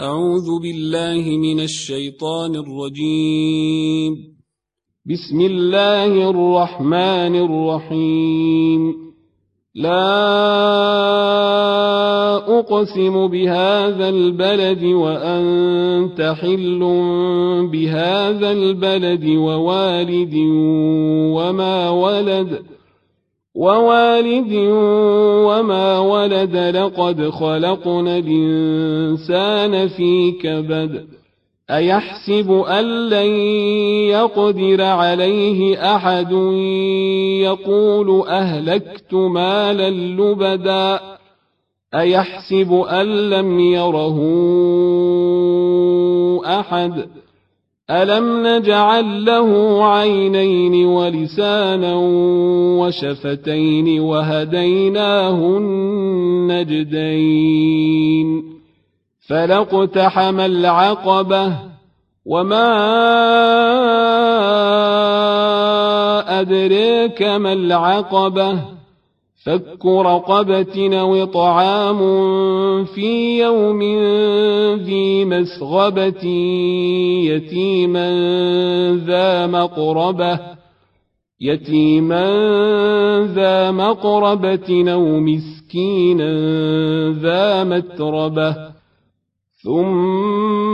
أعوذ بالله من الشيطان الرجيم. بسم الله الرحمن الرحيم. لا أقسم بهذا البلد وأنت حل بهذا البلد ووالد وما ولد ووالد وما ولد لقد خلقنا الإنسان في كبد. أيحسب أن لن يقدر عليه أحد يقول أهلكت مالا لبدا. أيحسب أن لم يره أحد ألم نجعل له عينين ولسانا وشفتين وهديناه النجدين فلاقتحم العقبة وما أدريك ما العقبة فك رقبة أو طعام في يوم ذي مسغبة يتيما ذا مقربة يتيما ذا مقربة أو مسكينا ذا متربة ثم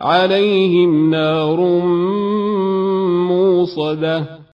عليهم نار موصدة.